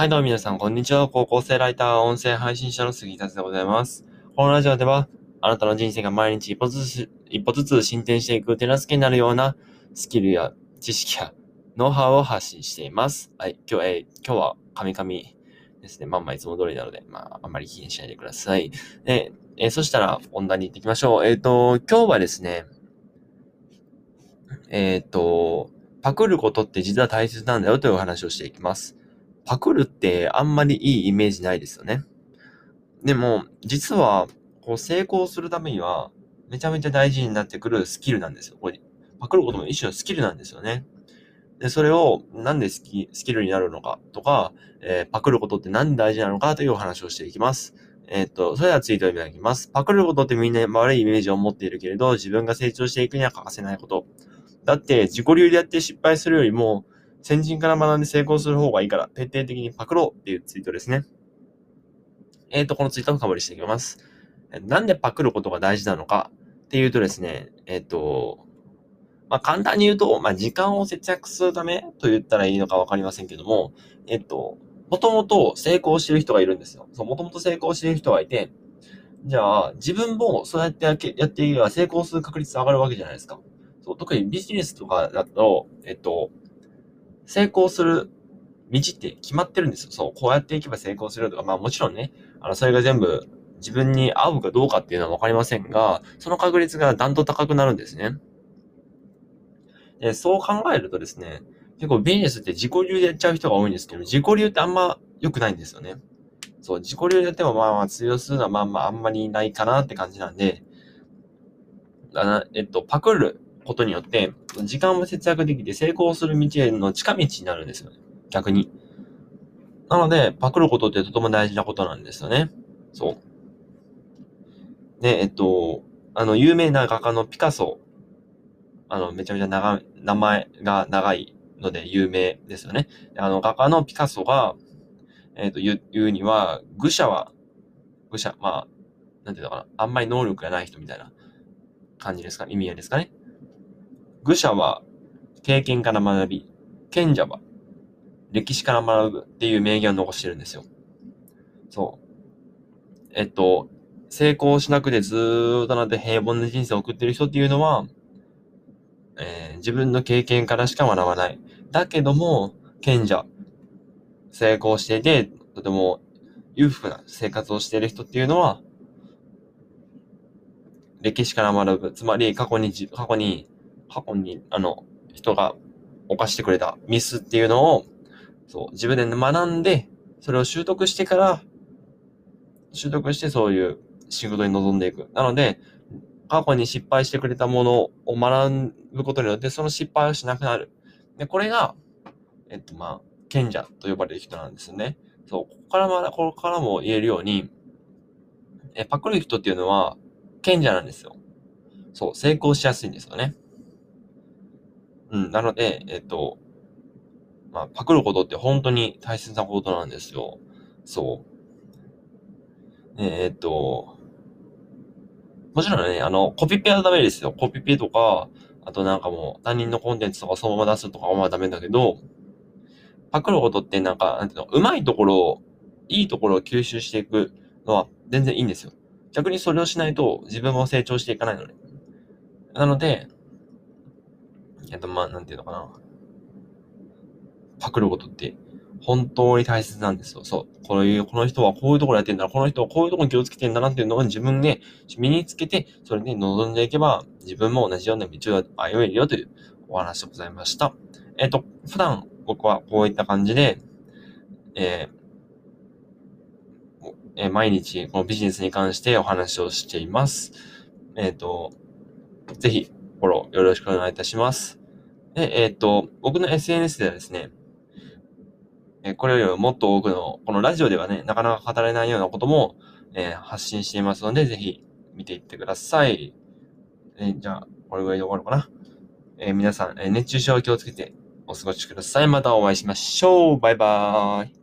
はい、どうも皆さん、こんにちは。高校生ライター、音声配信者の杉田でございます。このラジオでは、あなたの人生が毎日一歩ずつ、一歩ずつ進展していく手助けになるようなスキルや知識やノウハウを発信しています。はい、今日、えー今日は、カミカミですね。まあま、いつも通りなので、まあ、あんまり気にしないでください。で、えーそしたら、本題に行ってきましょう。えっ、と、今日はですね、えっ、と、パクることって実は大切なんだよというお話をしていきます。パクるってあんまりいいイメージないですよね。でも、実は、こう成功するためには、めちゃめちゃ大事になってくるスキルなんですよ。これ、パクることも一種のスキルなんですよね。で、それを、なんでスキスキルになるのかとか、えーパクることってなんで大事なのかというお話をしていきます。えーっと、それではツイートをいただきます。パクることってみんな悪いイメージを持っているけれど、自分が成長していくには欠かせないこと。だって、自己流でやって失敗するよりも、先人から学んで成功する方がいいから、徹底的にパクろうっていうツイートですね。えっ、と、このツイートを深掘りしていきます。なんでパクることが大事なのかっていうとですね、えっ、と、まあ、簡単に言うと、まあ、時間を節約するためと言ったらいいのかわかりませんけども、えっと、もともと成功してる人がいるんですよ。そう、もともと成功してる人がいて、じゃあ、自分もそうやってやけやっていけば成功する確率上がるわけじゃないですか。そう、特にビジネスとかだと、えっと、成功する道って決まってるんですよ。そう、こうやっていけば成功するとか、まあもちろんね、あの、それが全部自分に合うかどうかっていうのはわかりませんが、その確率がだんと高くなるんですね。で、そう考えるとですね、結構ビジネスって自己流でやっちゃう人が多いんですけど、自己流ってあんま良くないんですよね。そう、自己流でやってもまあまあ通用するのはまあまああんまりないかなって感じなんで、あのえっと、パクることによって、時間も節約できて成功する道への近道になるんですよね。逆に。なので、パクることってとても大事なことなんですよね。そう。で、えっと、あの、有名な画家のピカソ、あの、めちゃめちゃ長い、名前が長いので有名ですよね。あの、画家のピカソが、えっと、言う言うには、愚者は、愚者、まあ、なんていうのかな、あんまり能力がない人みたいな感じですか、意味合いですかね。愚者は経験から学び、賢者は歴史から学ぶっていう名言を残してるんですよ。そう。えっと、成功しなくてずーっとなって平凡な人生を送ってる人っていうのは、えー自分の経験からしか学ばない。だけども、賢者、成功していて、とても裕福な生活をしている人っていうのは、歴史から学ぶ。つまり、過去に、過去に、過去に、あの、人が犯してくれたミスっていうのを、そう、自分で学んで、それを習得してから、習得してそういう仕事に臨んでいく。なので、過去に失敗してくれたものを学ぶことによって、その失敗をしなくなる。で、これが、えっと、まあ、賢者と呼ばれる人なんですよね。そう、ここからまだ、ここからも言えるように、え、パクる人っていうのは、賢者なんですよ。そう、成功しやすいんですよね。うん、なので、えっと、まあ、パクることって本当に大切なことなんですよ。そう。えーっと、もちろんね、あの、コピペはダメですよ。コピペとか、あとなんかもう他人のコンテンツとかそのまま出すとかはダメだけど、パクることってなんか、なんていうの、うまいところを、いいところを吸収していくのは全然いいんですよ。逆にそれをしないと自分も成長していかないので。なので、えっと、まあ、なんていうのかな。パクることって本当に大切なんですよ。そう。こういう、この人はこういうところやってんだな、この人はこういうところに気をつけてんだなっていうのを自分で身につけて、それで臨んでいけば、自分も同じような道を歩めるよというお話でございました。えっ、と、普段僕はこういった感じで、えーえー毎日このビジネスに関してお話をしています。えっ、と、ぜひフォローよろしくお願いいたします。で、えっ、と、僕の SNS ではですね、えこれよりもっと多くの、このラジオではね、なかなか語れないようなことも、えー発信していますので、ぜひ見ていってください。えーじゃあ、これぐらいで終わるかな。えー皆さん、え熱中症を気をつけてお過ごしください。またお会いしましょう。バイバーイ。